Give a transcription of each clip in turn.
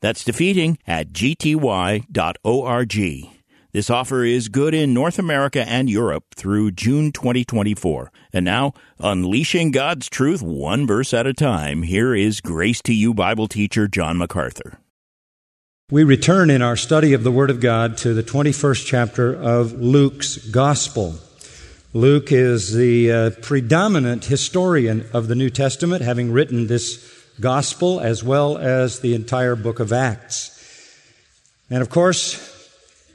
That's defeating at gty.org. This offer is good in North America and Europe through June 2024. And now, unleashing God's truth one verse at a time, here is Grace to You Bible teacher John MacArthur. We return in our study of the Word of God to the 21st chapter of Luke's Gospel. Luke is the uh, predominant historian of the New Testament, having written this gospel as well as the entire book of Acts. And of course,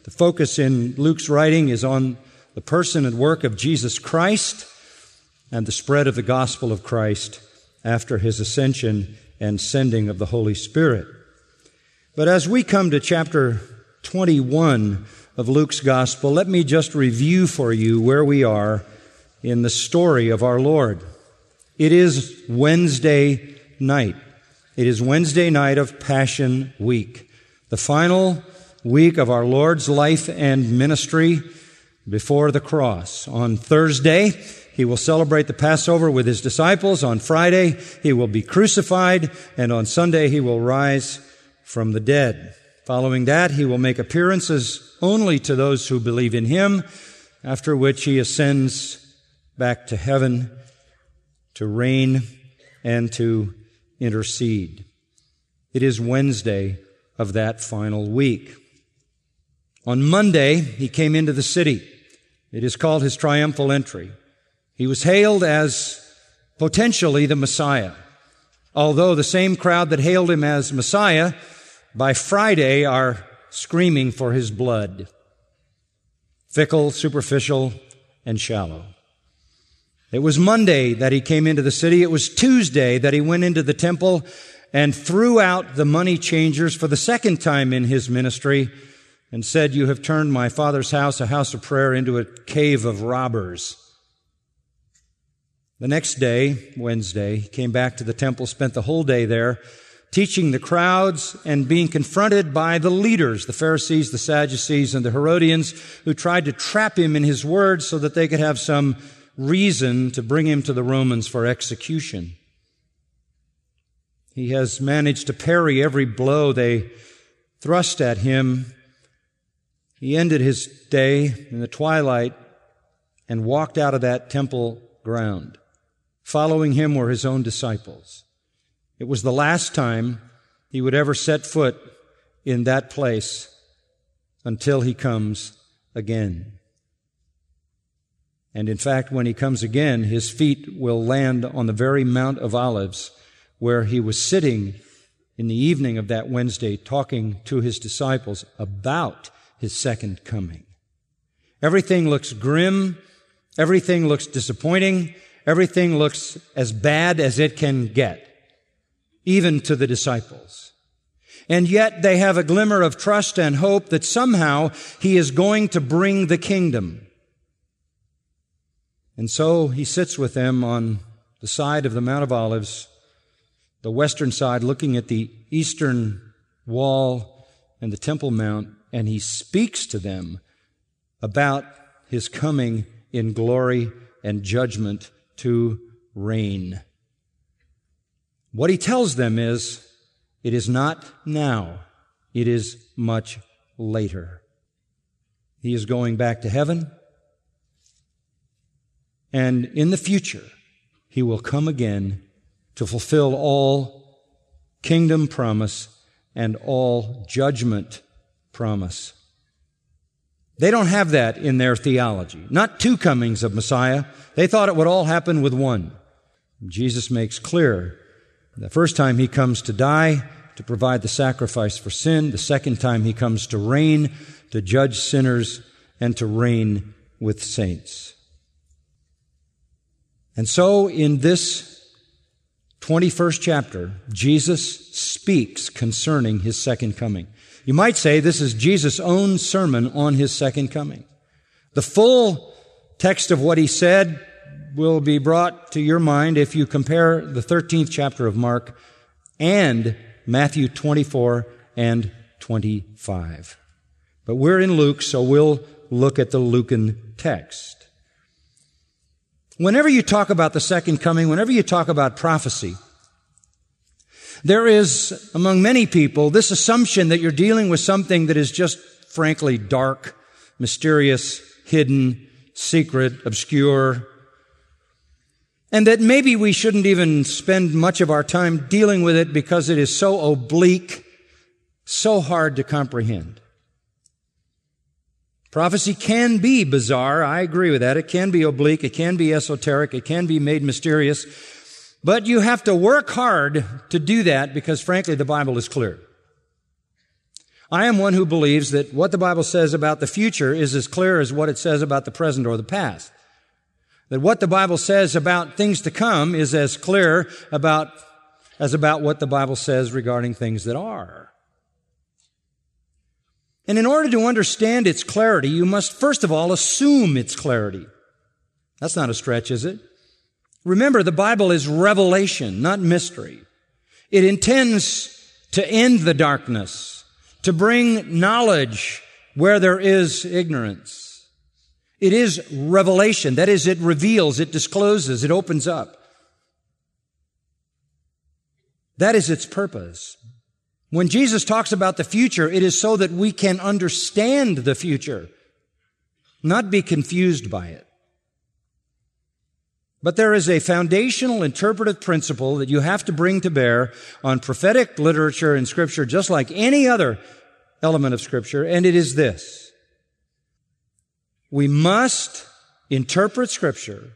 the focus in Luke's writing is on the person and work of Jesus Christ and the spread of the gospel of Christ after his ascension and sending of the Holy Spirit. But as we come to chapter 21 of Luke's gospel, let me just review for you where we are in the story of our Lord. It is Wednesday night. It is Wednesday night of Passion Week, the final week of our Lord's life and ministry before the cross. On Thursday, he will celebrate the Passover with his disciples. On Friday, he will be crucified. And on Sunday, he will rise from the dead. Following that, he will make appearances only to those who believe in him, after which he ascends back to heaven to reign and to intercede. It is Wednesday of that final week. On Monday, he came into the city. It is called his triumphal entry. He was hailed as potentially the Messiah. Although the same crowd that hailed him as Messiah by Friday are screaming for his blood. Fickle, superficial, and shallow. It was Monday that he came into the city. It was Tuesday that he went into the temple and threw out the money changers for the second time in his ministry and said, You have turned my father's house, a house of prayer, into a cave of robbers. The next day, Wednesday, he came back to the temple, spent the whole day there, teaching the crowds and being confronted by the leaders, the Pharisees, the Sadducees, and the Herodians, who tried to trap him in his words so that they could have some reason to bring him to the Romans for execution. He has managed to parry every blow they thrust at him. He ended his day in the twilight and walked out of that temple ground. Following him were his own disciples. It was the last time he would ever set foot in that place until he comes again. And in fact, when he comes again, his feet will land on the very Mount of Olives where he was sitting in the evening of that Wednesday talking to his disciples about his second coming. Everything looks grim. Everything looks disappointing. Everything looks as bad as it can get, even to the disciples. And yet they have a glimmer of trust and hope that somehow he is going to bring the kingdom. And so he sits with them on the side of the Mount of Olives, the western side looking at the eastern wall and the Temple Mount, and he speaks to them about his coming in glory and judgment to reign. What he tells them is, it is not now, it is much later. He is going back to heaven. And in the future, he will come again to fulfill all kingdom promise and all judgment promise. They don't have that in their theology. Not two comings of Messiah. They thought it would all happen with one. Jesus makes clear the first time he comes to die, to provide the sacrifice for sin. The second time he comes to reign, to judge sinners, and to reign with saints. And so in this 21st chapter, Jesus speaks concerning his second coming, You might say this is Jesus' own sermon on his second coming. The full text of what he said will be brought to your mind if you compare the 13th chapter of Mark and Matthew 24 and 25. But we're in Luke, so we'll look at the Lucan text. Whenever you talk about the second coming, whenever you talk about prophecy, there is, among many people, this assumption that you're dealing with something that is just frankly dark, mysterious, hidden, secret, obscure, and that maybe we shouldn't even spend much of our time dealing with it because it is so oblique, so hard to comprehend. Prophecy can be bizarre. I agree with that. It can be oblique. It can be esoteric. It can be made mysterious. But you have to work hard to do that because frankly, the Bible is clear. I am one who believes that what the Bible says about the future is as clear as what it says about the present or the past. That what the Bible says about things to come is as clear about, as about what the Bible says regarding things that are. And in order to understand its clarity, you must first of all assume its clarity. That's not a stretch, is it? Remember, the Bible is revelation, not mystery. It intends to end the darkness, to bring knowledge where there is ignorance. It is revelation. That is, it reveals, it discloses, it opens up. That is its purpose. When Jesus talks about the future, it is so that we can understand the future, not be confused by it. But there is a foundational interpretive principle that you have to bring to bear on prophetic literature and scripture, just like any other element of scripture, and it is this. We must interpret scripture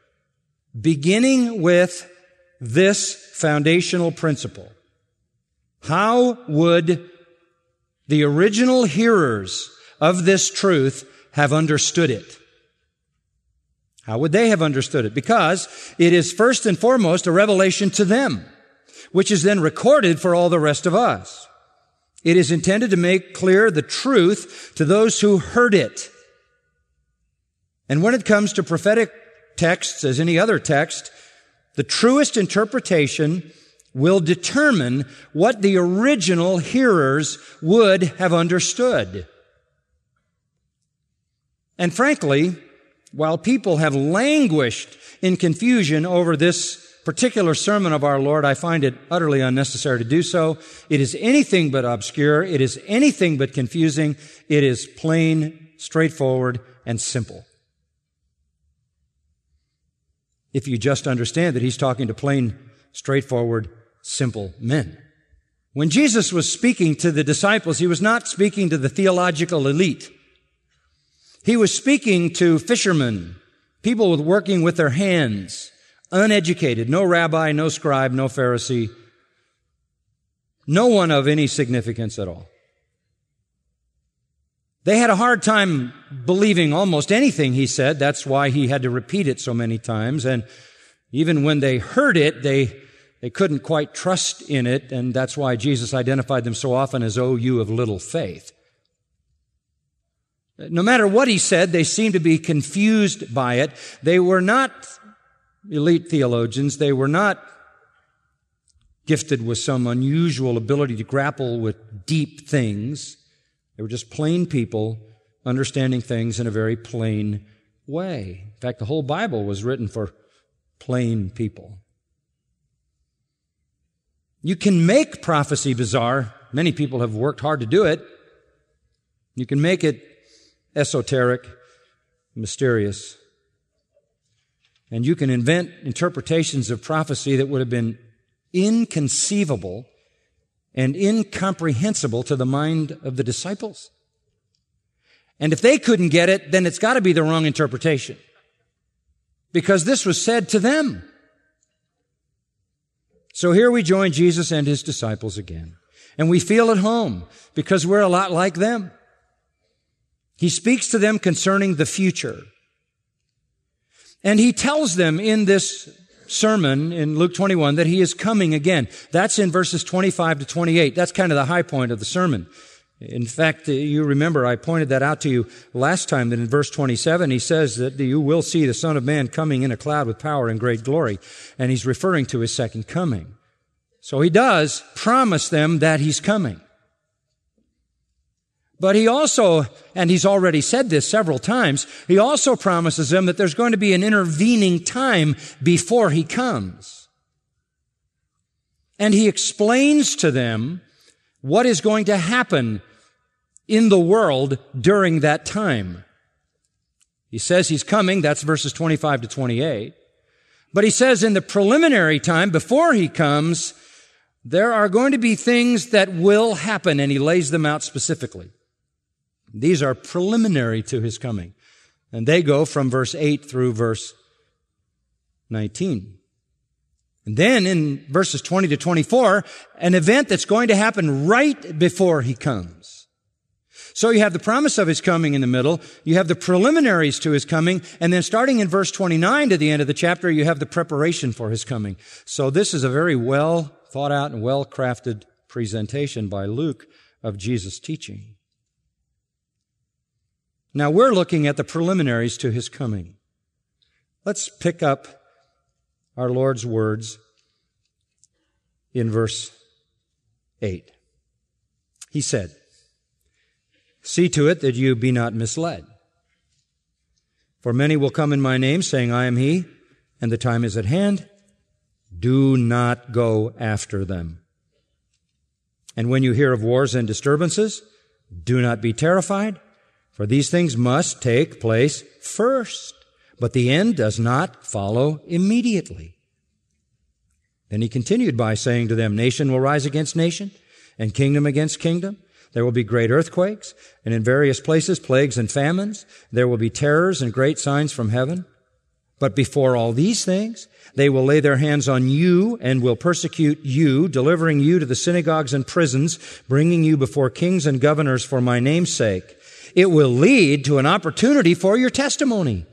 beginning with this foundational principle. How would the original hearers of this truth have understood it? How would they have understood it? Because it is first and foremost a revelation to them, which is then recorded for all the rest of us. It is intended to make clear the truth to those who heard it. And when it comes to prophetic texts, as any other text, the truest interpretation will determine what the original hearers would have understood. And frankly, while people have languished in confusion over this particular sermon of our Lord, I find it utterly unnecessary to do so. It is anything but obscure. It is anything but confusing. It is plain, straightforward, and simple. If you just understand that he's talking to plain, straightforward, simple men. When Jesus was speaking to the disciples, he was not speaking to the theological elite. He was speaking to fishermen, people with working with their hands, uneducated, no rabbi, no scribe, no Pharisee, no one of any significance at all. They had a hard time believing almost anything he said. That's why he had to repeat it so many times. And even when they heard it, they, they couldn't quite trust in it. And that's why Jesus identified them so often as, oh, you of little faith. No matter what he said, they seemed to be confused by it. They were not elite theologians. They were not gifted with some unusual ability to grapple with deep things. They were just plain people understanding things in a very plain way. In fact, the whole Bible was written for plain people. You can make prophecy bizarre. Many people have worked hard to do it. You can make it esoteric, mysterious. And you can invent interpretations of prophecy that would have been inconceivable and incomprehensible to the mind of the disciples. And if they couldn't get it, then it's got to be the wrong interpretation. Because this was said to them. So here we join Jesus and his disciples again. And we feel at home because we're a lot like them. He speaks to them concerning the future. And he tells them in this sermon in Luke 21 that he is coming again. That's in verses 25 to 28. That's kind of the high point of the sermon. In fact, uh, you remember I pointed that out to you last time that in verse 27 he says that you will see the Son of Man coming in a cloud with power and great glory. And he's referring to his second coming. So he does promise them that he's coming. But he also, and he's already said this several times, he also promises them that there's going to be an intervening time before he comes. And he explains to them what is going to happen in the world during that time. He says he's coming, that's verses 25 to 28. But he says in the preliminary time, before he comes, there are going to be things that will happen, and he lays them out specifically. These are preliminary to his coming. And they go from verse 8 through verse 19. And then in verses 20 to 24, an event that's going to happen right before he comes. So you have the promise of his coming in the middle, you have the preliminaries to his coming, and then starting in verse 29 to the end of the chapter, you have the preparation for his coming. So this is a very well thought out and well crafted presentation by Luke of Jesus' teaching. Now we're looking at the preliminaries to his coming. Let's pick up our Lord's words in verse 8. He said, See to it that you be not misled. For many will come in my name, saying, I am he, and the time is at hand. Do not go after them. And when you hear of wars and disturbances, do not be terrified, for these things must take place first, but the end does not follow immediately. Then he continued by saying to them, Nation will rise against nation, and kingdom against kingdom. There will be great earthquakes, and in various places plagues and famines. There will be terrors and great signs from heaven. But before all these things, they will lay their hands on you and will persecute you, delivering you to the synagogues and prisons, bringing you before kings and governors for my name's sake. It will lead to an opportunity for your testimony.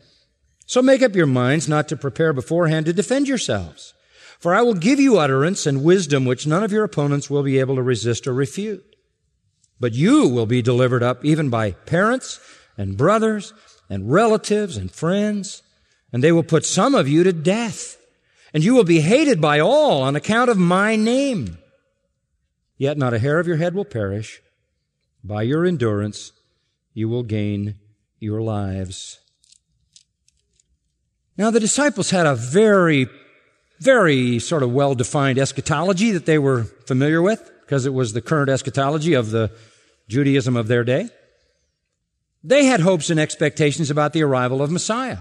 So make up your minds not to prepare beforehand to defend yourselves. For I will give you utterance and wisdom which none of your opponents will be able to resist or refute. But you will be delivered up even by parents and brothers and relatives and friends, and they will put some of you to death, and you will be hated by all on account of my name. Yet not a hair of your head will perish. By your endurance, you will gain your lives. Now, the disciples had a very, very sort of well defined eschatology that they were familiar with because it was the current eschatology of the Judaism of their day. They had hopes and expectations about the arrival of Messiah.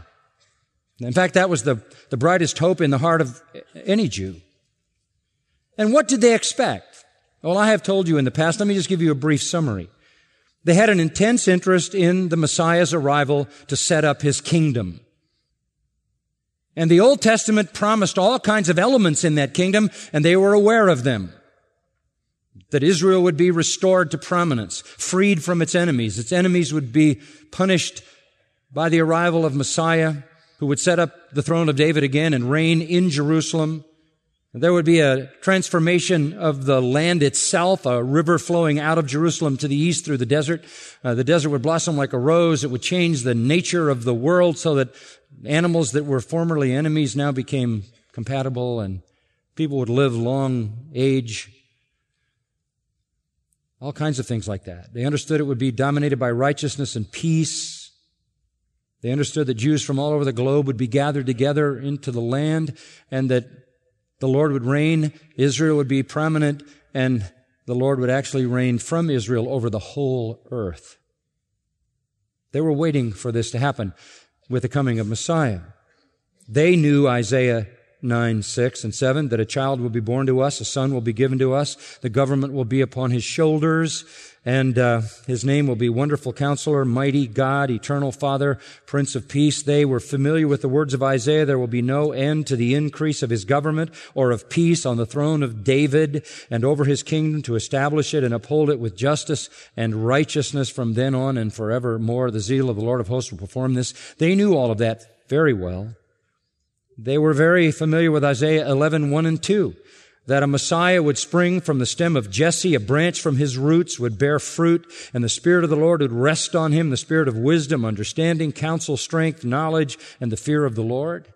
In fact, that was the, the brightest hope in the heart of any Jew. And what did they expect? Well, I have told you in the past. Let me just give you a brief summary. They had an intense interest in the Messiah's arrival to set up his kingdom. And the Old Testament promised all kinds of elements in that kingdom, and they were aware of them that Israel would be restored to prominence, freed from its enemies. Its enemies would be punished by the arrival of Messiah, who would set up the throne of David again and reign in Jerusalem. There would be a transformation of the land itself, a river flowing out of Jerusalem to the east through the desert. Uh, the desert would blossom like a rose. It would change the nature of the world so that animals that were formerly enemies now became compatible and people would live long age all kinds of things like that. They understood it would be dominated by righteousness and peace. They understood that Jews from all over the globe would be gathered together into the land and that the Lord would reign, Israel would be prominent, and the Lord would actually reign from Israel over the whole earth. They were waiting for this to happen with the coming of Messiah. They knew Isaiah 9, 6, and 7, that a child will be born to us, a son will be given to us, the government will be upon his shoulders, and uh, his name will be Wonderful Counselor, Mighty God, Eternal Father, Prince of Peace. They were familiar with the words of Isaiah. There will be no end to the increase of his government or of peace on the throne of David and over his kingdom to establish it and uphold it with justice and righteousness from then on and forevermore. The zeal of the Lord of hosts will perform this. They knew all of that very well. They were very familiar with Isaiah 11, 1 and 2. that a Messiah would spring from the stem of Jesse, a branch from his roots would bear fruit, and the Spirit of the Lord would rest on him, the Spirit of wisdom, understanding, counsel, strength, knowledge, and the fear of the Lord.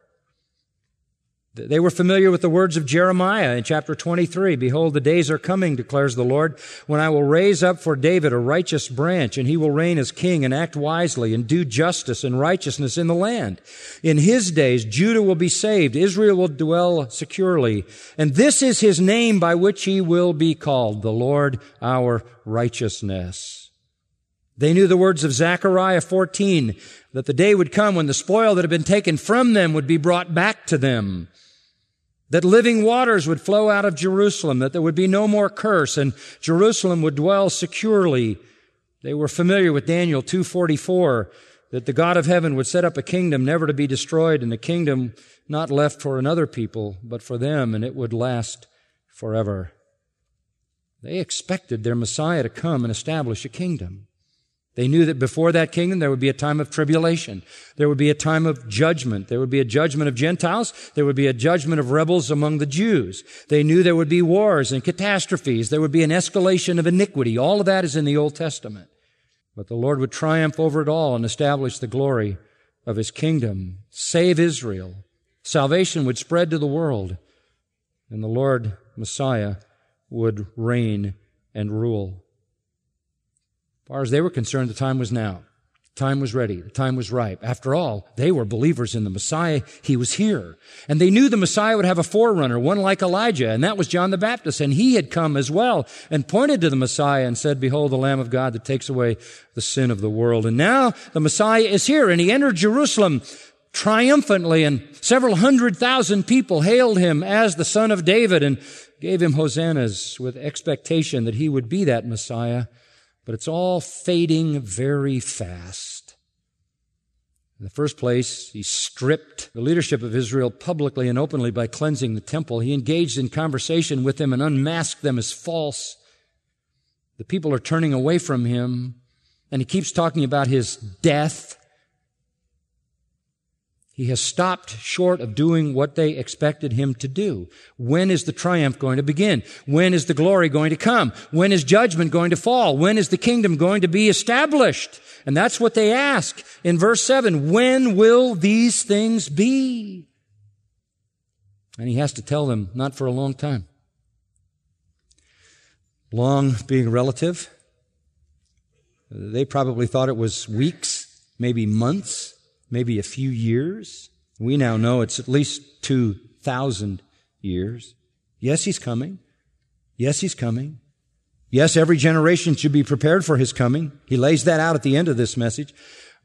They were familiar with the words of Jeremiah in chapter 23. Behold, the days are coming, declares the Lord, when I will raise up for David a righteous branch, and he will reign as king and act wisely and do justice and righteousness in the land. In his days, Judah will be saved. Israel will dwell securely. And this is his name by which he will be called, the Lord our righteousness. They knew the words of Zechariah 14, that the day would come when the spoil that had been taken from them would be brought back to them that living waters would flow out of Jerusalem, that there would be no more curse, and Jerusalem would dwell securely. They were familiar with Daniel 244, that the God of heaven would set up a kingdom never to be destroyed, and a kingdom not left for another people, but for them, and it would last forever. They expected their Messiah to come and establish a kingdom. They knew that before that kingdom there would be a time of tribulation. There would be a time of judgment. There would be a judgment of Gentiles. There would be a judgment of rebels among the Jews. They knew there would be wars and catastrophes. There would be an escalation of iniquity. All of that is in the Old Testament. But the Lord would triumph over it all and establish the glory of His kingdom, save Israel. Salvation would spread to the world, and the Lord Messiah would reign and rule far as they were concerned, the time was now. The time was ready. The time was ripe. After all, they were believers in the Messiah. He was here. And they knew the Messiah would have a forerunner, one like Elijah, and that was John the Baptist. And he had come as well and pointed to the Messiah and said, Behold, the Lamb of God that takes away the sin of the world. And now the Messiah is here and he entered Jerusalem triumphantly and several hundred thousand people hailed him as the son of David and gave him hosannas with expectation that he would be that Messiah but it's all fading very fast. In the first place, he stripped the leadership of Israel publicly and openly by cleansing the temple. He engaged in conversation with them and unmasked them as false. The people are turning away from him, and he keeps talking about his death he has stopped short of doing what they expected him to do. When is the triumph going to begin? When is the glory going to come? When is judgment going to fall? When is the kingdom going to be established? And that's what they ask in verse 7. When will these things be? And he has to tell them, not for a long time. Long being relative. They probably thought it was weeks, maybe months maybe a few years. We now know it's at least 2,000 years. Yes, he's coming. Yes, he's coming. Yes, every generation should be prepared for his coming. He lays that out at the end of this message.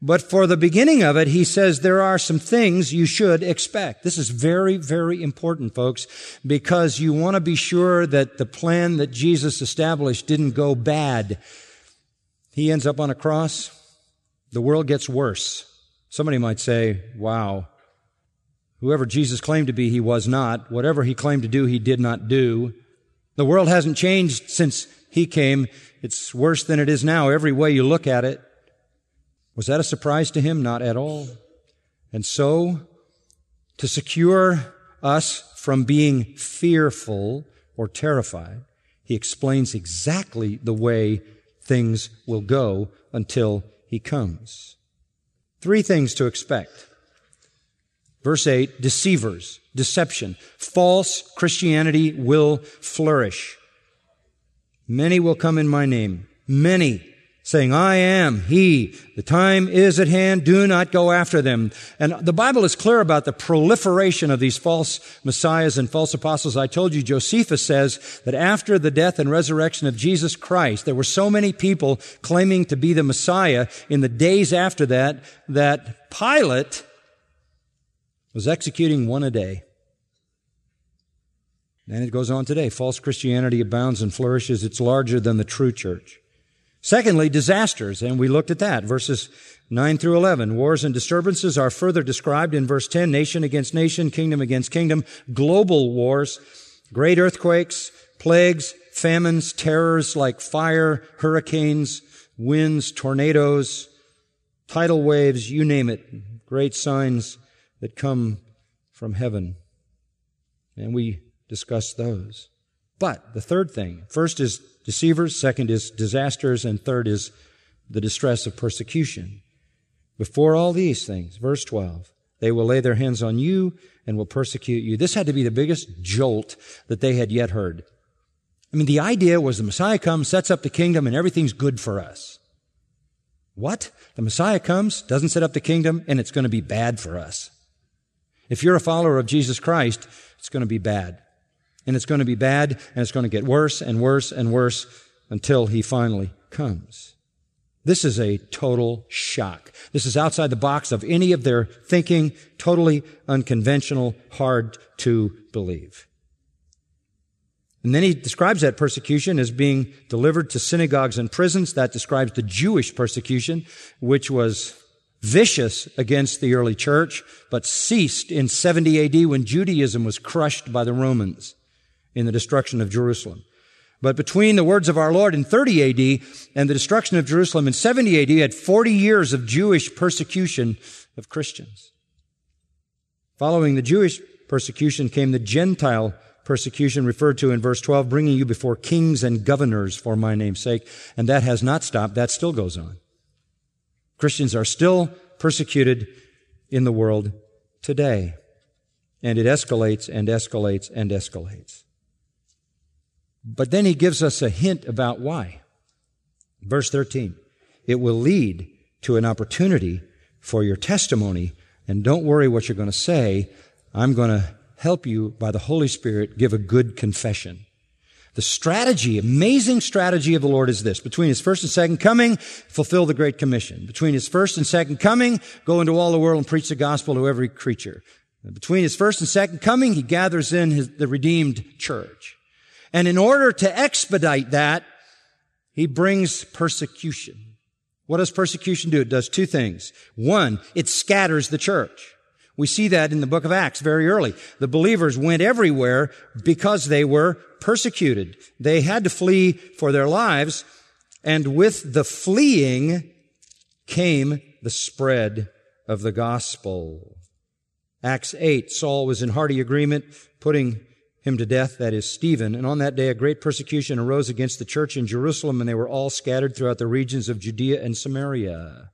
But for the beginning of it, he says there are some things you should expect. This is very, very important, folks, because you want to be sure that the plan that Jesus established didn't go bad. He ends up on a cross. The world gets worse. Somebody might say, wow, whoever Jesus claimed to be, he was not. Whatever he claimed to do, he did not do. The world hasn't changed since he came. It's worse than it is now, every way you look at it. Was that a surprise to him? Not at all. And so, to secure us from being fearful or terrified, he explains exactly the way things will go until he comes. Three things to expect. Verse 8, deceivers, deception. False Christianity will flourish. Many will come in my name. Many saying, I am He. The time is at hand. Do not go after them. And the Bible is clear about the proliferation of these false messiahs and false apostles. I told you, Josephus says that after the death and resurrection of Jesus Christ, there were so many people claiming to be the Messiah in the days after that, that Pilate was executing one a day. And it goes on today. False Christianity abounds and flourishes. It's larger than the true church. Secondly, disasters, and we looked at that, verses 9 through 11. Wars and disturbances are further described in verse 10, nation against nation, kingdom against kingdom, global wars, great earthquakes, plagues, famines, terrors like fire, hurricanes, winds, tornadoes, tidal waves, you name it, great signs that come from heaven. And we discussed those. But the third thing, first is deceivers, second is disasters, and third is the distress of persecution. Before all these things, verse 12, they will lay their hands on you and will persecute you. This had to be the biggest jolt that they had yet heard. I mean, the idea was the Messiah comes, sets up the kingdom, and everything's good for us. What? The Messiah comes, doesn't set up the kingdom, and it's going to be bad for us. If you're a follower of Jesus Christ, it's going to be bad. And it's going to be bad, and it's going to get worse and worse and worse until he finally comes. This is a total shock. This is outside the box of any of their thinking, totally unconventional, hard to believe. And then he describes that persecution as being delivered to synagogues and prisons. That describes the Jewish persecution, which was vicious against the early church, but ceased in 70 AD when Judaism was crushed by the Romans in the destruction of Jerusalem. But between the words of our Lord in 30 AD and the destruction of Jerusalem in 70 AD, had 40 years of Jewish persecution of Christians. Following the Jewish persecution came the Gentile persecution referred to in verse 12, bringing you before kings and governors for my name's sake. And that has not stopped. That still goes on. Christians are still persecuted in the world today. And it escalates and escalates and escalates. But then he gives us a hint about why. Verse 13. It will lead to an opportunity for your testimony. And don't worry what you're going to say. I'm going to help you by the Holy Spirit give a good confession. The strategy, amazing strategy of the Lord is this. Between his first and second coming, fulfill the Great Commission. Between his first and second coming, go into all the world and preach the gospel to every creature. Between his first and second coming, he gathers in his, the redeemed church. And in order to expedite that, he brings persecution. What does persecution do? It does two things. One, it scatters the church. We see that in the book of Acts very early. The believers went everywhere because they were persecuted. They had to flee for their lives. And with the fleeing came the spread of the gospel. Acts 8, Saul was in hearty agreement, putting him to death, that is Stephen. And on that day, a great persecution arose against the church in Jerusalem, and they were all scattered throughout the regions of Judea and Samaria.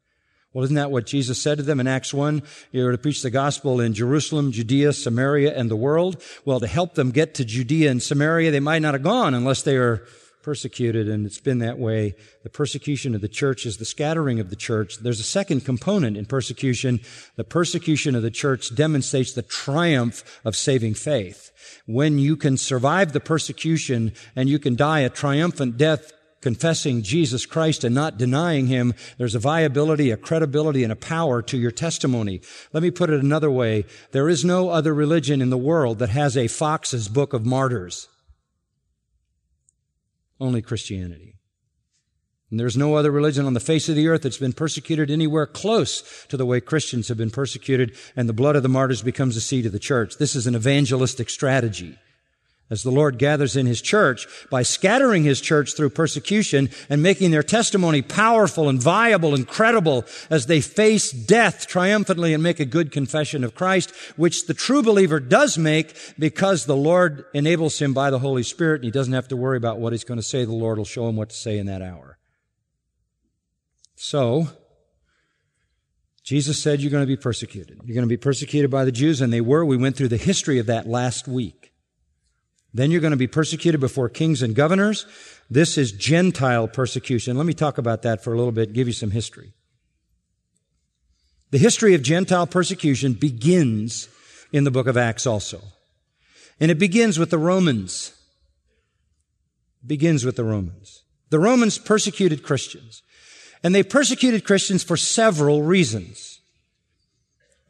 Well, isn't that what Jesus said to them in Acts 1? You were to preach the gospel in Jerusalem, Judea, Samaria, and the world. Well, to help them get to Judea and Samaria, they might not have gone unless they are persecuted, and it's been that way. The persecution of the church is the scattering of the church. There's a second component in persecution. The persecution of the church demonstrates the triumph of saving faith. When you can survive the persecution and you can die a triumphant death confessing Jesus Christ and not denying Him, there's a viability, a credibility, and a power to your testimony. Let me put it another way. There is no other religion in the world that has a Fox's Book of Martyrs only Christianity. And there's no other religion on the face of the earth that's been persecuted anywhere close to the way Christians have been persecuted, and the blood of the martyrs becomes the seed of the church. This is an evangelistic strategy as the Lord gathers in His church by scattering His church through persecution and making their testimony powerful and viable and credible as they face death triumphantly and make a good confession of Christ, which the true believer does make because the Lord enables him by the Holy Spirit and he doesn't have to worry about what he's going to say. The Lord will show him what to say in that hour. So, Jesus said you're going to be persecuted. You're going to be persecuted by the Jews, and they were. We went through the history of that last week. Then you're going to be persecuted before kings and governors. This is Gentile persecution. Let me talk about that for a little bit, give you some history. The history of Gentile persecution begins in the book of Acts also. And it begins with the Romans. It begins with the Romans. The Romans persecuted Christians. And they persecuted Christians for several reasons.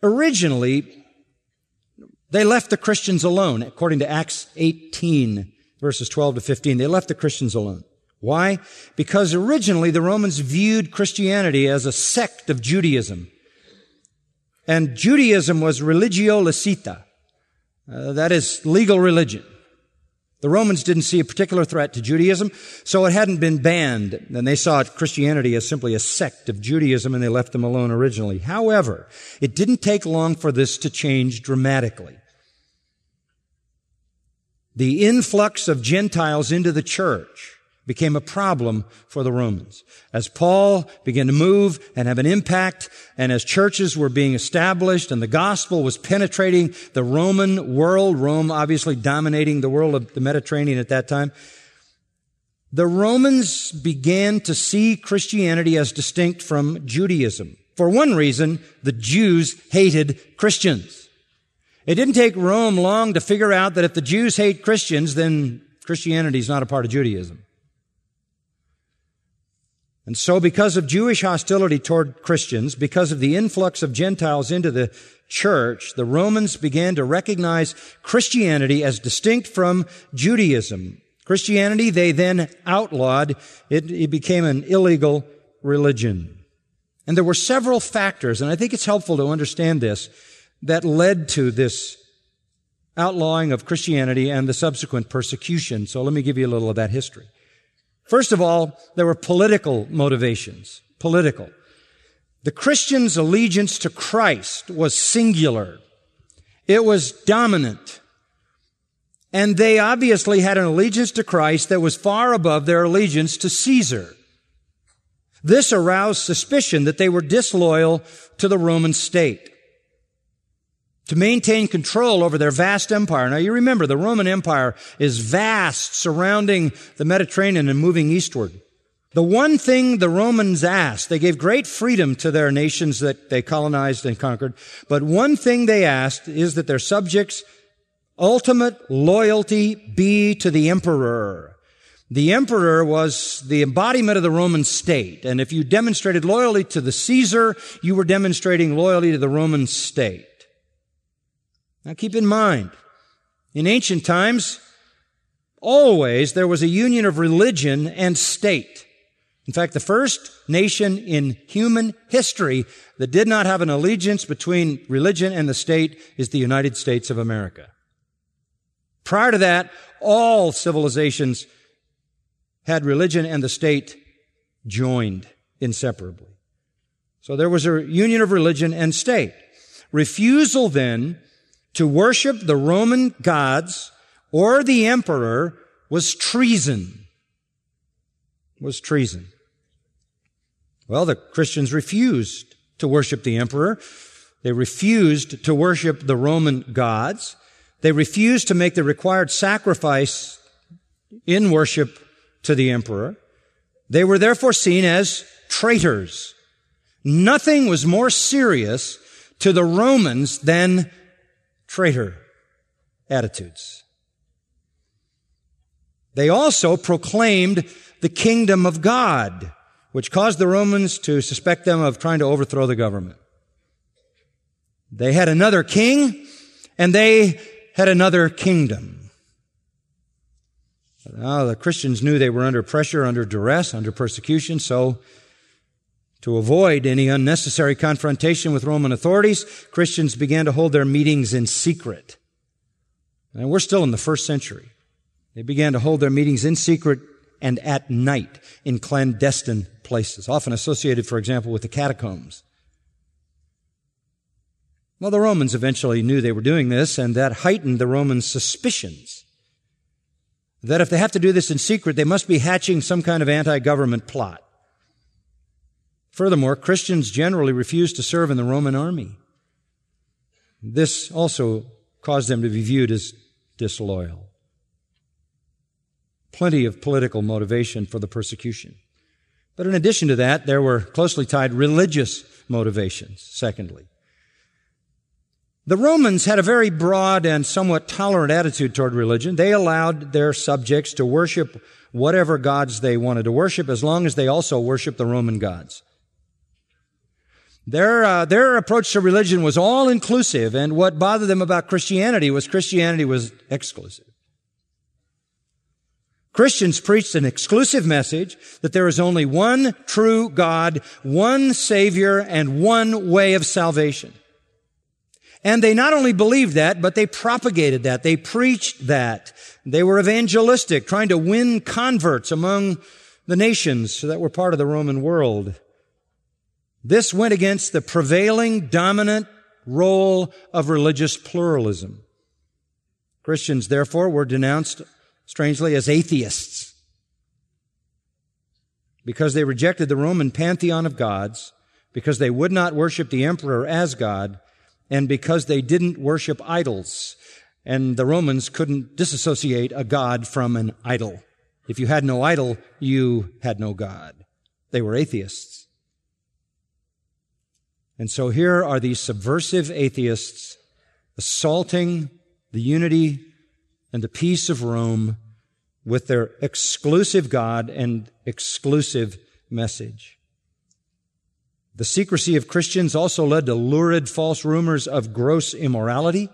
Originally, they left the Christians alone, according to Acts 18, verses 12 to 15. They left the Christians alone. Why? Because originally the Romans viewed Christianity as a sect of Judaism. And Judaism was religio licita. Uh, that is legal religion. The Romans didn't see a particular threat to Judaism, so it hadn't been banned, and they saw Christianity as simply a sect of Judaism, and they left them alone originally. However, it didn't take long for this to change dramatically. The influx of Gentiles into the church became a problem for the Romans. As Paul began to move and have an impact, and as churches were being established and the gospel was penetrating the Roman world, Rome obviously dominating the world of the Mediterranean at that time, the Romans began to see Christianity as distinct from Judaism. For one reason, the Jews hated Christians. It didn't take Rome long to figure out that if the Jews hate Christians, then Christianity is not a part of Judaism. And so because of Jewish hostility toward Christians, because of the influx of Gentiles into the church, the Romans began to recognize Christianity as distinct from Judaism. Christianity they then outlawed. It, it became an illegal religion. And there were several factors, and I think it's helpful to understand this, that led to this outlawing of Christianity and the subsequent persecution. So let me give you a little of that history. First of all, there were political motivations. Political. The Christians' allegiance to Christ was singular. It was dominant. And they obviously had an allegiance to Christ that was far above their allegiance to Caesar. This aroused suspicion that they were disloyal to the Roman state to maintain control over their vast empire. Now you remember the Roman Empire is vast, surrounding the Mediterranean and moving eastward. The one thing the Romans asked, they gave great freedom to their nations that they colonized and conquered, but one thing they asked is that their subjects ultimate loyalty be to the emperor. The emperor was the embodiment of the Roman state, and if you demonstrated loyalty to the Caesar, you were demonstrating loyalty to the Roman state. Now keep in mind, in ancient times, always there was a union of religion and state. In fact, the first nation in human history that did not have an allegiance between religion and the state is the United States of America. Prior to that, all civilizations had religion and the state joined inseparably. So there was a union of religion and state. Refusal then to worship the Roman gods or the emperor was treason. Was treason. Well, the Christians refused to worship the emperor. They refused to worship the Roman gods. They refused to make the required sacrifice in worship to the emperor. They were therefore seen as traitors. Nothing was more serious to the Romans than traitor attitudes. They also proclaimed the kingdom of God, which caused the Romans to suspect them of trying to overthrow the government. They had another king and they had another kingdom. Now, the Christians knew they were under pressure, under duress, under persecution, so to avoid any unnecessary confrontation with Roman authorities, Christians began to hold their meetings in secret. And we're still in the first century. They began to hold their meetings in secret and at night in clandestine places, often associated, for example, with the catacombs. Well, the Romans eventually knew they were doing this, and that heightened the Romans' suspicions that if they have to do this in secret, they must be hatching some kind of anti-government plot. Furthermore, Christians generally refused to serve in the Roman army. This also caused them to be viewed as disloyal. Plenty of political motivation for the persecution. But in addition to that, there were closely tied religious motivations, secondly. The Romans had a very broad and somewhat tolerant attitude toward religion. They allowed their subjects to worship whatever gods they wanted to worship as long as they also worshiped the Roman gods. Their, uh, their approach to religion was all inclusive, and what bothered them about Christianity was Christianity was exclusive. Christians preached an exclusive message that there is only one true God, one Savior, and one way of salvation. And they not only believed that, but they propagated that. They preached that. They were evangelistic, trying to win converts among the nations that were part of the Roman world. This went against the prevailing dominant role of religious pluralism. Christians, therefore, were denounced, strangely, as atheists because they rejected the Roman pantheon of gods, because they would not worship the emperor as God, and because they didn't worship idols. And the Romans couldn't disassociate a god from an idol. If you had no idol, you had no God. They were atheists. And so here are these subversive atheists assaulting the unity and the peace of Rome with their exclusive God and exclusive message. The secrecy of Christians also led to lurid false rumors of gross immorality.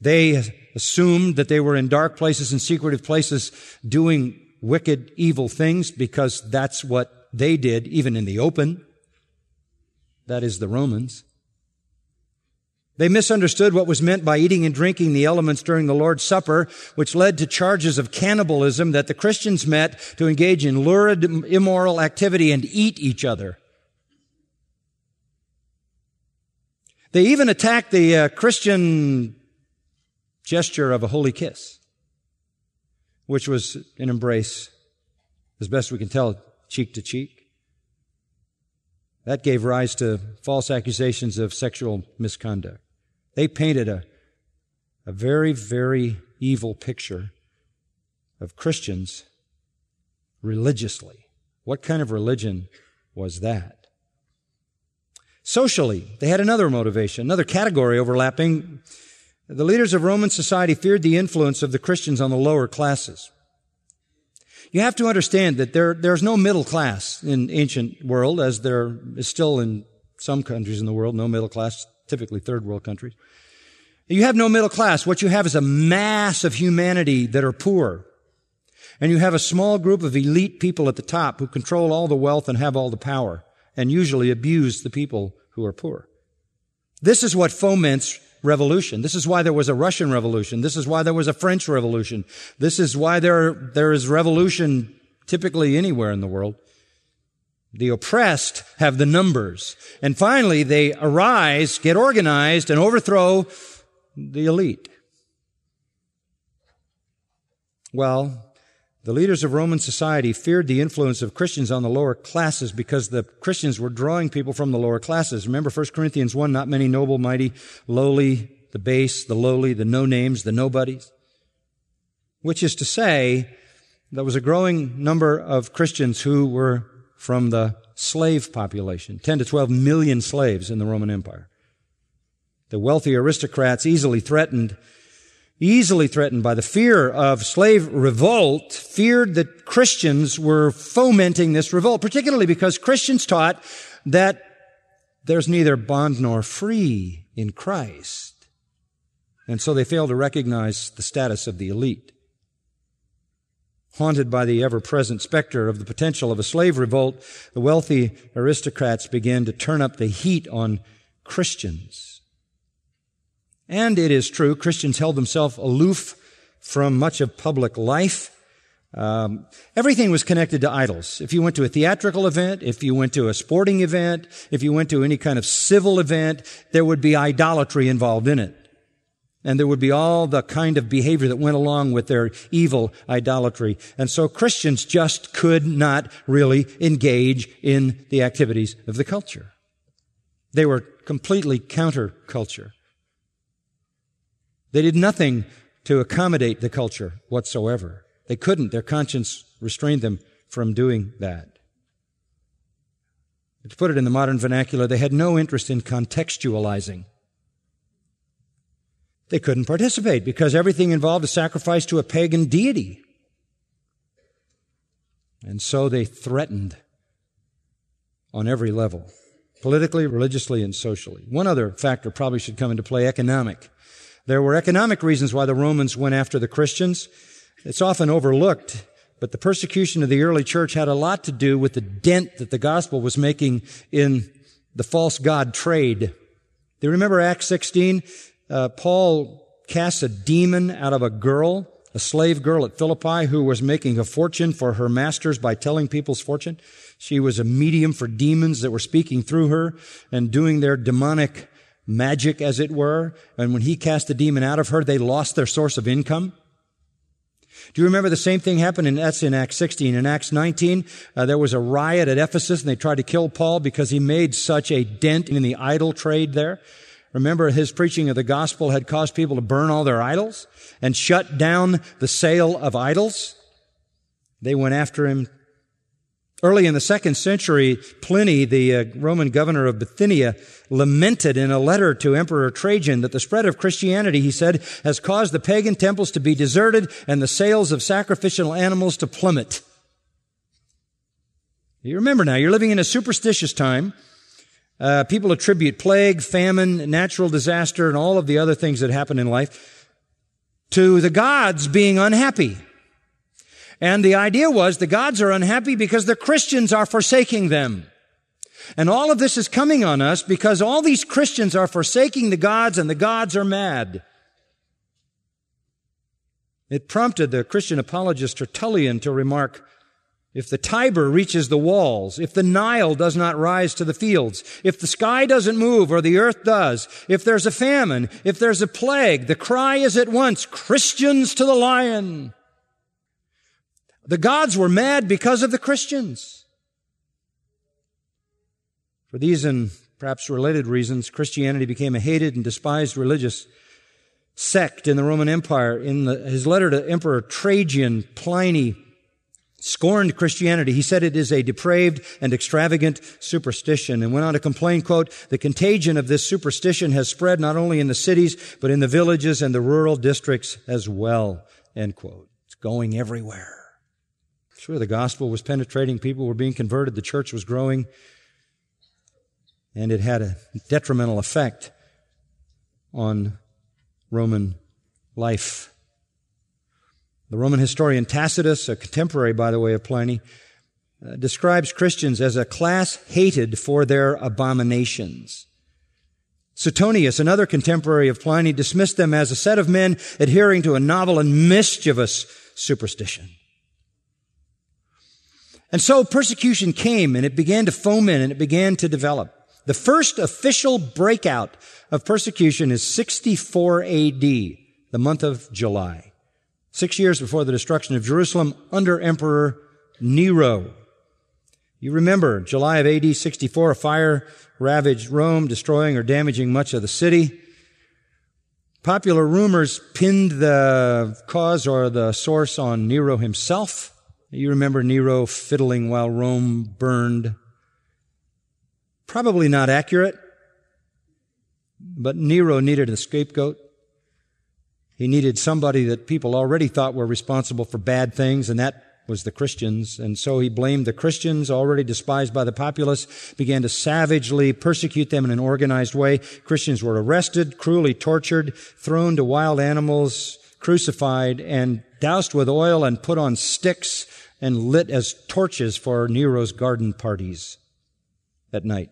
They assumed that they were in dark places and secretive places doing wicked, evil things because that's what they did, even in the open. That is the Romans. They misunderstood what was meant by eating and drinking the elements during the Lord's Supper, which led to charges of cannibalism that the Christians met to engage in lurid, immoral activity and eat each other. They even attacked the uh, Christian gesture of a holy kiss, which was an embrace, as best we can tell, cheek to cheek. That gave rise to false accusations of sexual misconduct. They painted a, a very, very evil picture of Christians religiously. What kind of religion was that? Socially, they had another motivation, another category overlapping. The leaders of Roman society feared the influence of the Christians on the lower classes. You have to understand that there, there's no middle class in ancient world, as there is still in some countries in the world, no middle class, typically third world countries. You have no middle class. What you have is a mass of humanity that are poor. And you have a small group of elite people at the top who control all the wealth and have all the power and usually abuse the people who are poor. This is what foments revolution. This is why there was a Russian revolution. This is why there was a French revolution. This is why there, there is revolution typically anywhere in the world. The oppressed have the numbers. And finally, they arise, get organized, and overthrow the elite. Well, the leaders of Roman society feared the influence of Christians on the lower classes because the Christians were drawing people from the lower classes. Remember 1 Corinthians 1, not many noble, mighty, lowly, the base, the lowly, the no names, the nobodies. Which is to say, there was a growing number of Christians who were from the slave population, 10 to 12 million slaves in the Roman Empire. The wealthy aristocrats easily threatened, easily threatened by the fear of slave revolt, feared that Christians were fomenting this revolt, particularly because Christians taught that there's neither bond nor free in Christ. And so they failed to recognize the status of the elite. Haunted by the ever present specter of the potential of a slave revolt, the wealthy aristocrats began to turn up the heat on Christians. And it is true, Christians held themselves aloof from much of public life. Um, everything was connected to idols. If you went to a theatrical event, if you went to a sporting event, if you went to any kind of civil event, there would be idolatry involved in it. And there would be all the kind of behavior that went along with their evil idolatry. And so Christians just could not really engage in the activities of the culture. They were completely counterculture. They did nothing to accommodate the culture whatsoever. They couldn't. Their conscience restrained them from doing that. To put it in the modern vernacular, they had no interest in contextualizing. They couldn't participate because everything involved a sacrifice to a pagan deity. And so they threatened on every level, politically, religiously, and socially. One other factor probably should come into play, economic. There were economic reasons why the Romans went after the Christians. It's often overlooked, but the persecution of the early church had a lot to do with the dent that the gospel was making in the false god trade. Do you remember Acts 16? uh, Paul casts a demon out of a girl, a slave girl at Philippi who was making a fortune for her masters by telling people's fortune. She was a medium for demons that were speaking through her and doing their demonic magic as it were. And when he cast the demon out of her, they lost their source of income. Do you remember the same thing happened in, that's in Acts 16. In Acts 19, uh, there was a riot at Ephesus and they tried to kill Paul because he made such a dent in the idol trade there. Remember his preaching of the gospel had caused people to burn all their idols and shut down the sale of idols. They went after him Early in the second century, Pliny, the uh, Roman governor of Bithynia, lamented in a letter to Emperor Trajan that the spread of Christianity, he said, has caused the pagan temples to be deserted and the sales of sacrificial animals to plummet. You remember now, you're living in a superstitious time. Uh, people attribute plague, famine, natural disaster, and all of the other things that happen in life to the gods being unhappy. And the idea was the gods are unhappy because the Christians are forsaking them. And all of this is coming on us because all these Christians are forsaking the gods and the gods are mad. It prompted the Christian apologist Tertullian to remark, if the Tiber reaches the walls, if the Nile does not rise to the fields, if the sky doesn't move or the earth does, if there's a famine, if there's a plague, the cry is at once, Christians to the lion. The gods were mad because of the Christians. For these and perhaps related reasons, Christianity became a hated and despised religious sect in the Roman Empire. In the, his letter to Emperor Trajan, Pliny scorned Christianity. He said it is a depraved and extravagant superstition and went on to complain, quote, the contagion of this superstition has spread not only in the cities, but in the villages and the rural districts as well, end quote. It's going everywhere. Sure, the gospel was penetrating, people were being converted, the church was growing, and it had a detrimental effect on Roman life. The Roman historian Tacitus, a contemporary, by the way, of Pliny, uh, describes Christians as a class hated for their abominations. Suetonius, another contemporary of Pliny, dismissed them as a set of men adhering to a novel and mischievous superstition. And so persecution came and it began to foment and it began to develop. The first official breakout of persecution is 64 AD, the month of July. Six years before the destruction of Jerusalem under Emperor Nero. You remember July of AD 64, a fire ravaged Rome, destroying or damaging much of the city. Popular rumors pinned the cause or the source on Nero himself. You remember Nero fiddling while Rome burned. Probably not accurate, but Nero needed a scapegoat. He needed somebody that people already thought were responsible for bad things, and that was the Christians. And so he blamed the Christians, already despised by the populace, began to savagely persecute them in an organized way. Christians were arrested, cruelly tortured, thrown to wild animals, crucified, and doused with oil and put on sticks and lit as torches for Nero's garden parties at night.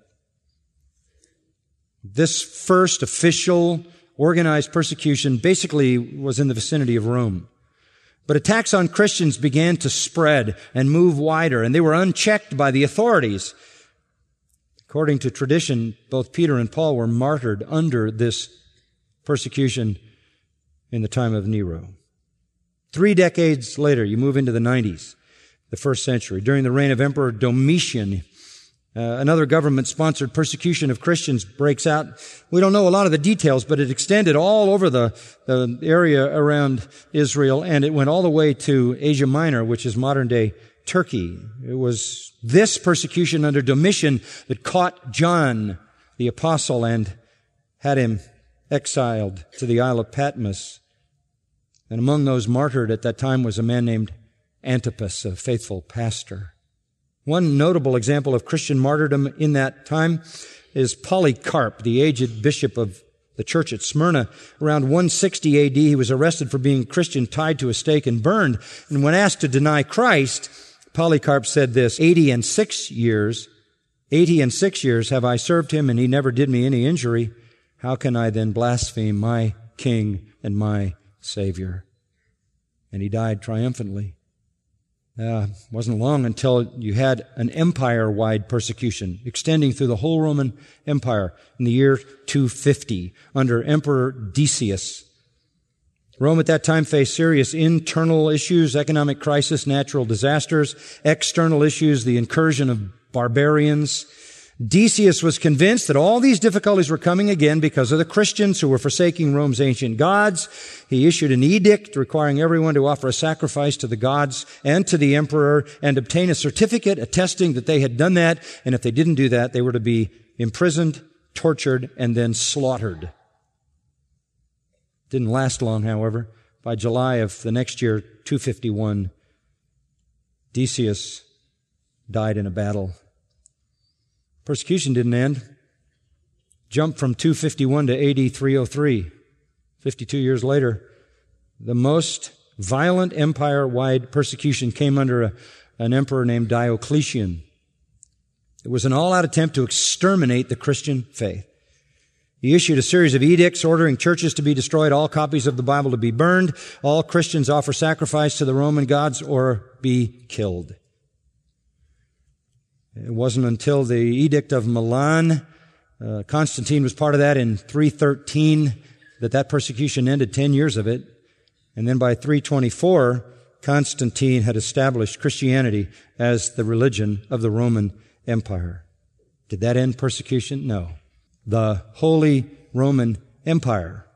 This first official organized persecution basically was in the vicinity of Rome. But attacks on Christians began to spread and move wider, and they were unchecked by the authorities. According to tradition, both Peter and Paul were martyred under this persecution in the time of Nero. Three decades later, you move into the 90s the first century. During the reign of Emperor Domitian, uh, another government sponsored persecution of Christians breaks out. We don't know a lot of the details, but it extended all over the, the area around Israel and it went all the way to Asia Minor, which is modern day Turkey. It was this persecution under Domitian that caught John the apostle and had him exiled to the Isle of Patmos. And among those martyred at that time was a man named Antipas, a faithful pastor. One notable example of Christian martyrdom in that time is Polycarp, the aged bishop of the church at Smyrna. Around 160 AD, he was arrested for being Christian, tied to a stake and burned. And when asked to deny Christ, Polycarp said this, 80 and six years, 80 and six years have I served him and he never did me any injury. How can I then blaspheme my king and my savior? And he died triumphantly. Uh, wasn't long until you had an empire-wide persecution extending through the whole Roman Empire in the year 250 under Emperor Decius. Rome at that time faced serious internal issues, economic crisis, natural disasters, external issues, the incursion of barbarians, Decius was convinced that all these difficulties were coming again because of the Christians who were forsaking Rome's ancient gods. He issued an edict requiring everyone to offer a sacrifice to the gods and to the emperor and obtain a certificate attesting that they had done that. And if they didn't do that, they were to be imprisoned, tortured, and then slaughtered. Didn't last long, however. By July of the next year, 251, Decius died in a battle Persecution didn't end. Jumped from 251 to AD 303, 52 years later. The most violent empire wide persecution came under a, an emperor named Diocletian. It was an all out attempt to exterminate the Christian faith. He issued a series of edicts ordering churches to be destroyed, all copies of the Bible to be burned, all Christians offer sacrifice to the Roman gods or be killed. It wasn't until the Edict of Milan, uh, Constantine was part of that in 313, that that persecution ended 10 years of it. And then by 324, Constantine had established Christianity as the religion of the Roman Empire. Did that end persecution? No. The Holy Roman Empire,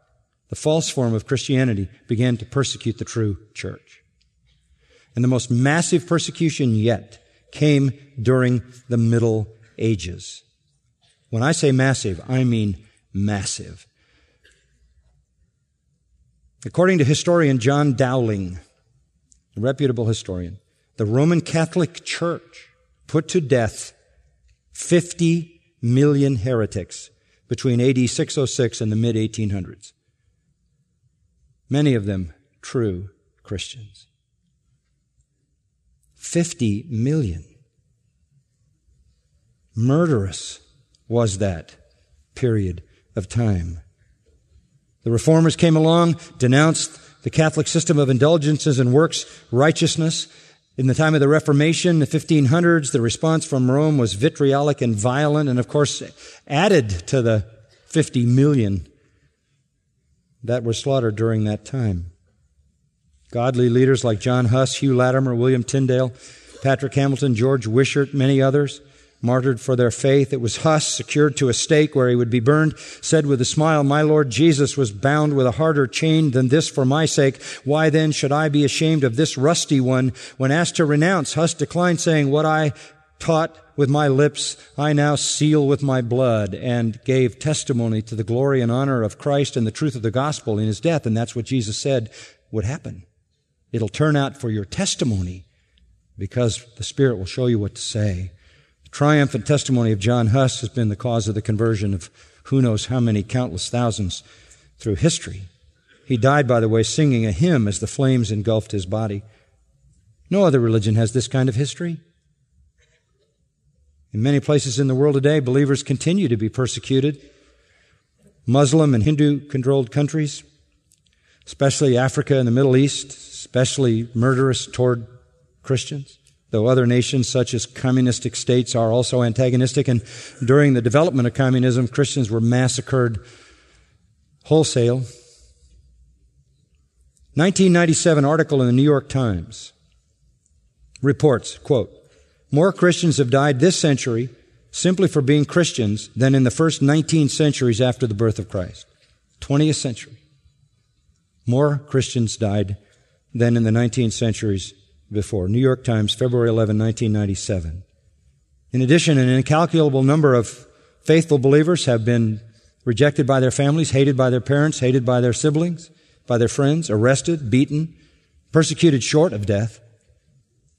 the false form of Christianity, began to persecute the true church. And the most massive persecution yet came during the Middle Ages. When I say massive, I mean massive. According to historian John Dowling, a reputable historian, the Roman Catholic Church put to death 50 million heretics between AD 606 and the mid 1800s. Many of them true Christians. 50 million. Murderous was that period of time. The reformers came along, denounced the Catholic system of indulgences and works righteousness. In the time of the Reformation, the 1500s, the response from Rome was vitriolic and violent, and of course, added to the 50 million that were slaughtered during that time. Godly leaders like John Huss, Hugh Latimer, William Tyndale, Patrick Hamilton, George Wishart, many others, martyred for their faith. It was Huss, secured to a stake where he would be burned, said with a smile, My Lord Jesus was bound with a harder chain than this for my sake. Why then should I be ashamed of this rusty one? When asked to renounce, Huss declined, saying, What I taught with my lips, I now seal with my blood, and gave testimony to the glory and honor of Christ and the truth of the gospel in his death. And that's what Jesus said would happen. It'll turn out for your testimony because the Spirit will show you what to say. The triumphant testimony of John Huss has been the cause of the conversion of who knows how many countless thousands through history. He died, by the way, singing a hymn as the flames engulfed his body. No other religion has this kind of history. In many places in the world today, believers continue to be persecuted. Muslim and Hindu controlled countries, especially Africa and the Middle East, especially murderous toward Christians, though other nations such as communistic states are also antagonistic. And during the development of communism, Christians were massacred wholesale. 1997 article in the New York Times reports, quote, more Christians have died this century simply for being Christians than in the first 19 centuries after the birth of Christ. 20th century. More Christians died than in the 19th centuries before. New York Times, February 11, 1997. In addition, an incalculable number of faithful believers have been rejected by their families, hated by their parents, hated by their siblings, by their friends, arrested, beaten, persecuted short of death,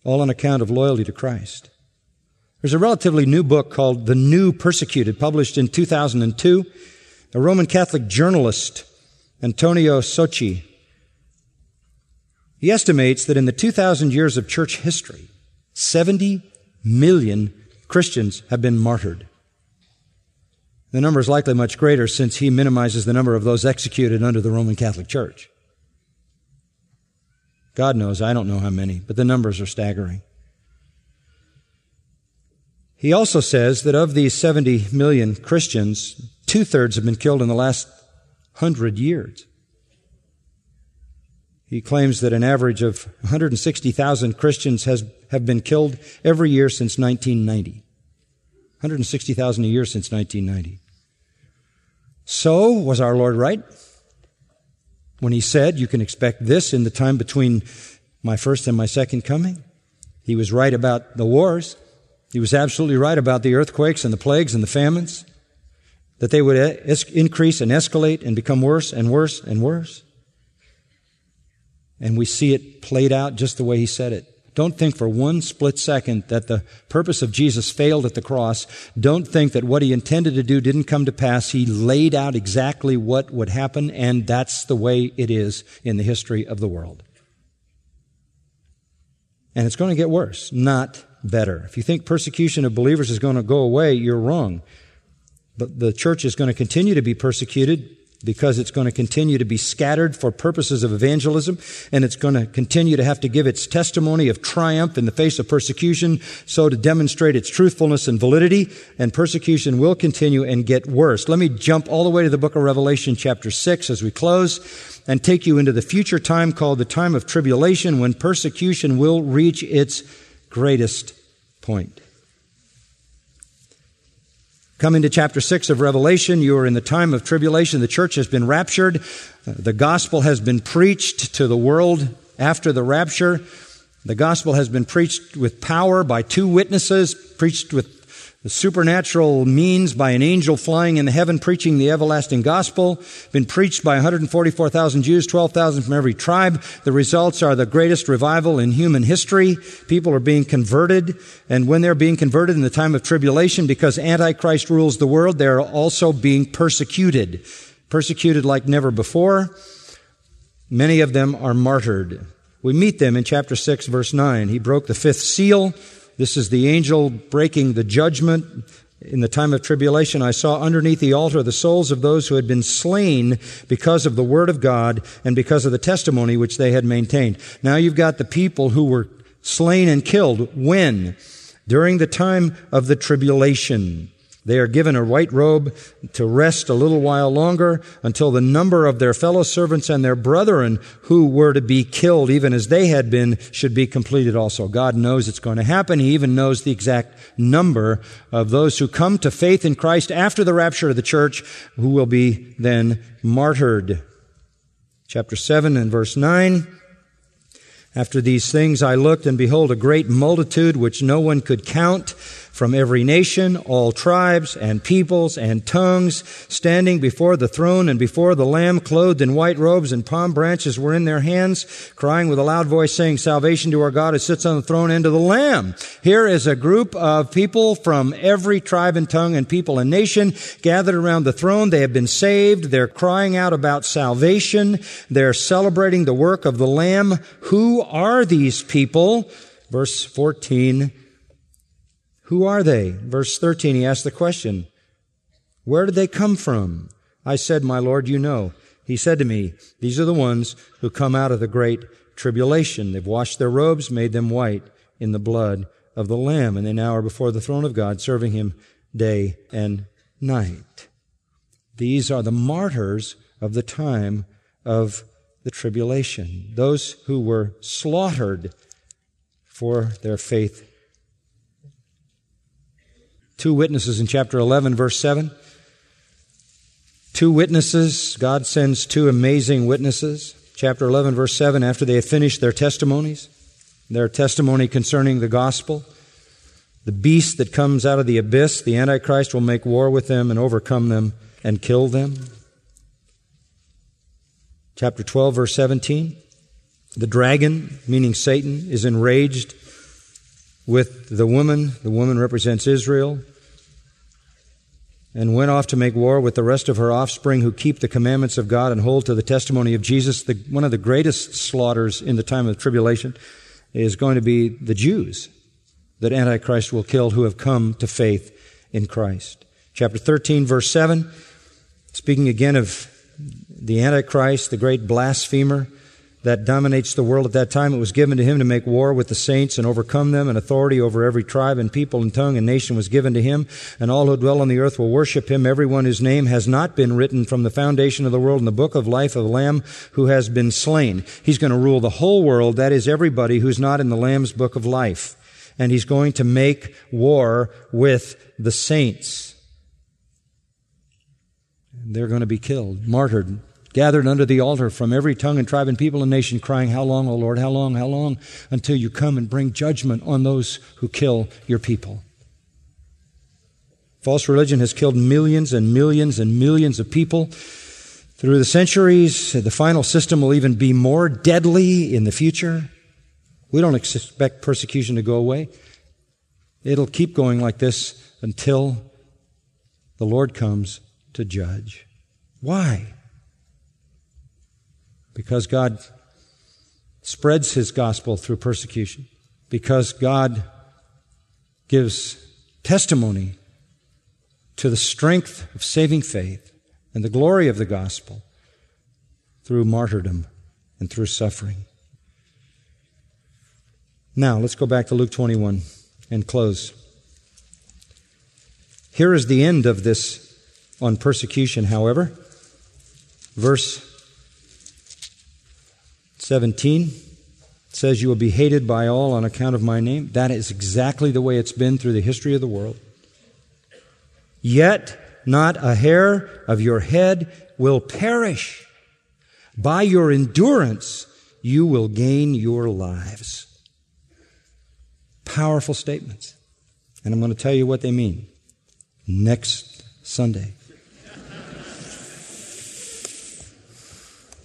all on account of loyalty to Christ. There's a relatively new book called The New Persecuted, published in 2002. A Roman Catholic journalist, Antonio Socci, he estimates that in the 2,000 years of church history, 70 million Christians have been martyred. The number is likely much greater since he minimizes the number of those executed under the Roman Catholic Church. God knows, I don't know how many, but the numbers are staggering. He also says that of these 70 million Christians, two thirds have been killed in the last hundred years. He claims that an average of 160,000 Christians has, have been killed every year since 1990. 160,000 a year since 1990. So, was our Lord right? When he said, You can expect this in the time between my first and my second coming? He was right about the wars. He was absolutely right about the earthquakes and the plagues and the famines, that they would es- increase and escalate and become worse and worse and worse. And we see it played out just the way he said it. Don't think for one split second that the purpose of Jesus failed at the cross. Don't think that what he intended to do didn't come to pass. He laid out exactly what would happen, and that's the way it is in the history of the world. And it's going to get worse, not better. If you think persecution of believers is going to go away, you're wrong. But the church is going to continue to be persecuted because it's going to continue to be scattered for purposes of evangelism and it's going to continue to have to give its testimony of triumph in the face of persecution so to demonstrate its truthfulness and validity and persecution will continue and get worse. Let me jump all the way to the book of Revelation chapter 6 as we close and take you into the future time called the time of tribulation when persecution will reach its greatest point. Come into chapter 6 of Revelation. You are in the time of tribulation. The church has been raptured. The gospel has been preached to the world after the rapture. The gospel has been preached with power by two witnesses, preached with the supernatural means by an angel flying in the heaven preaching the everlasting gospel, been preached by 144,000 Jews, 12,000 from every tribe. The results are the greatest revival in human history. People are being converted, and when they're being converted in the time of tribulation, because Antichrist rules the world, they're also being persecuted. Persecuted like never before. Many of them are martyred. We meet them in chapter 6, verse 9. He broke the fifth seal. This is the angel breaking the judgment. In the time of tribulation, I saw underneath the altar the souls of those who had been slain because of the word of God and because of the testimony which they had maintained. Now you've got the people who were slain and killed. When? During the time of the tribulation. They are given a white robe to rest a little while longer until the number of their fellow servants and their brethren who were to be killed, even as they had been, should be completed also. God knows it's going to happen. He even knows the exact number of those who come to faith in Christ after the rapture of the church who will be then martyred. Chapter 7 and verse 9. After these things I looked and behold a great multitude which no one could count from every nation, all tribes and peoples and tongues, standing before the throne and before the Lamb, clothed in white robes and palm branches were in their hands, crying with a loud voice, saying, Salvation to our God who sits on the throne and to the Lamb. Here is a group of people from every tribe and tongue and people and nation gathered around the throne. They have been saved. They're crying out about salvation. They're celebrating the work of the Lamb. Who are these people? Verse 14, who are they? Verse 13, he asked the question, Where did they come from? I said, My Lord, you know. He said to me, These are the ones who come out of the great tribulation. They've washed their robes, made them white in the blood of the Lamb, and they now are before the throne of God, serving Him day and night. These are the martyrs of the time of the tribulation, those who were slaughtered for their faith Two witnesses in chapter 11, verse 7. Two witnesses. God sends two amazing witnesses. Chapter 11, verse 7, after they have finished their testimonies, their testimony concerning the gospel, the beast that comes out of the abyss, the Antichrist, will make war with them and overcome them and kill them. Chapter 12, verse 17. The dragon, meaning Satan, is enraged with the woman. The woman represents Israel and went off to make war with the rest of her offspring who keep the commandments of God and hold to the testimony of Jesus. The, one of the greatest slaughters in the time of tribulation is going to be the Jews that Antichrist will kill who have come to faith in Christ. Chapter 13, verse 7, speaking again of the Antichrist, the great blasphemer, that dominates the world at that time. It was given to him to make war with the saints and overcome them, and authority over every tribe and people and tongue and nation was given to him, and all who dwell on the earth will worship him, everyone whose name has not been written from the foundation of the world in the book of life of the Lamb who has been slain. He's going to rule the whole world, that is everybody who's not in the Lamb's book of life. And he's going to make war with the saints. They're going to be killed, martyred, gathered under the altar from every tongue and tribe and people and nation, crying, How long, O Lord? How long? How long? Until you come and bring judgment on those who kill your people. False religion has killed millions and millions and millions of people through the centuries. The final system will even be more deadly in the future. We don't expect persecution to go away. It'll keep going like this until the Lord comes to judge. Why? Because God spreads his gospel through persecution, because God gives testimony to the strength of saving faith and the glory of the gospel through martyrdom and through suffering. Now, let's go back to Luke 21 and close. Here is the end of this on persecution, however. Verse 17 says, You will be hated by all on account of my name. That is exactly the way it's been through the history of the world. Yet not a hair of your head will perish. By your endurance, you will gain your lives. Powerful statements. And I'm going to tell you what they mean next Sunday.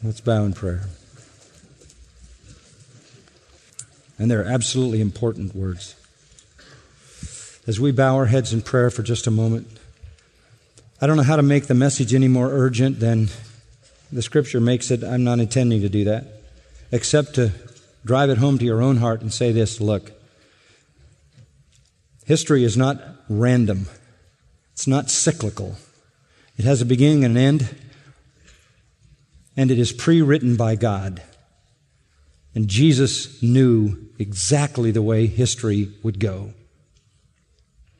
Let's bow in prayer. And they're absolutely important words. As we bow our heads in prayer for just a moment, I don't know how to make the message any more urgent than the scripture makes it. I'm not intending to do that, except to drive it home to your own heart and say this look, history is not random, it's not cyclical. It has a beginning and an end, and it is pre written by God. And Jesus knew exactly the way history would go.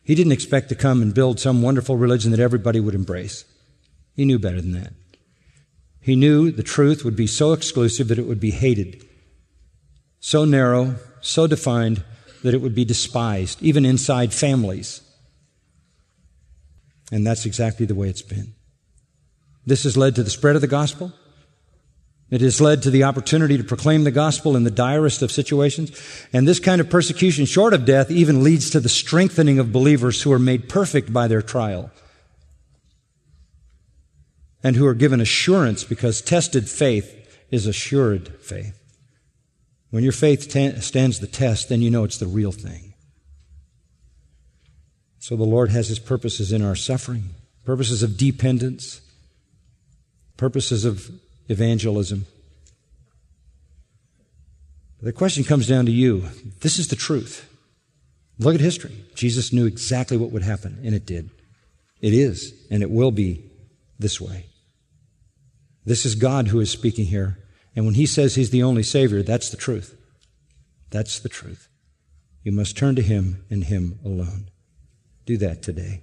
He didn't expect to come and build some wonderful religion that everybody would embrace. He knew better than that. He knew the truth would be so exclusive that it would be hated, so narrow, so defined that it would be despised, even inside families. And that's exactly the way it's been. This has led to the spread of the gospel. It has led to the opportunity to proclaim the gospel in the direst of situations. And this kind of persecution, short of death, even leads to the strengthening of believers who are made perfect by their trial and who are given assurance because tested faith is assured faith. When your faith t- stands the test, then you know it's the real thing. So the Lord has His purposes in our suffering, purposes of dependence, purposes of evangelism. The question comes down to you. This is the truth. Look at history. Jesus knew exactly what would happen, and it did. It is, and it will be this way. This is God who is speaking here. And when He says He's the only Savior, that's the truth. That's the truth. You must turn to Him and Him alone. Do that today.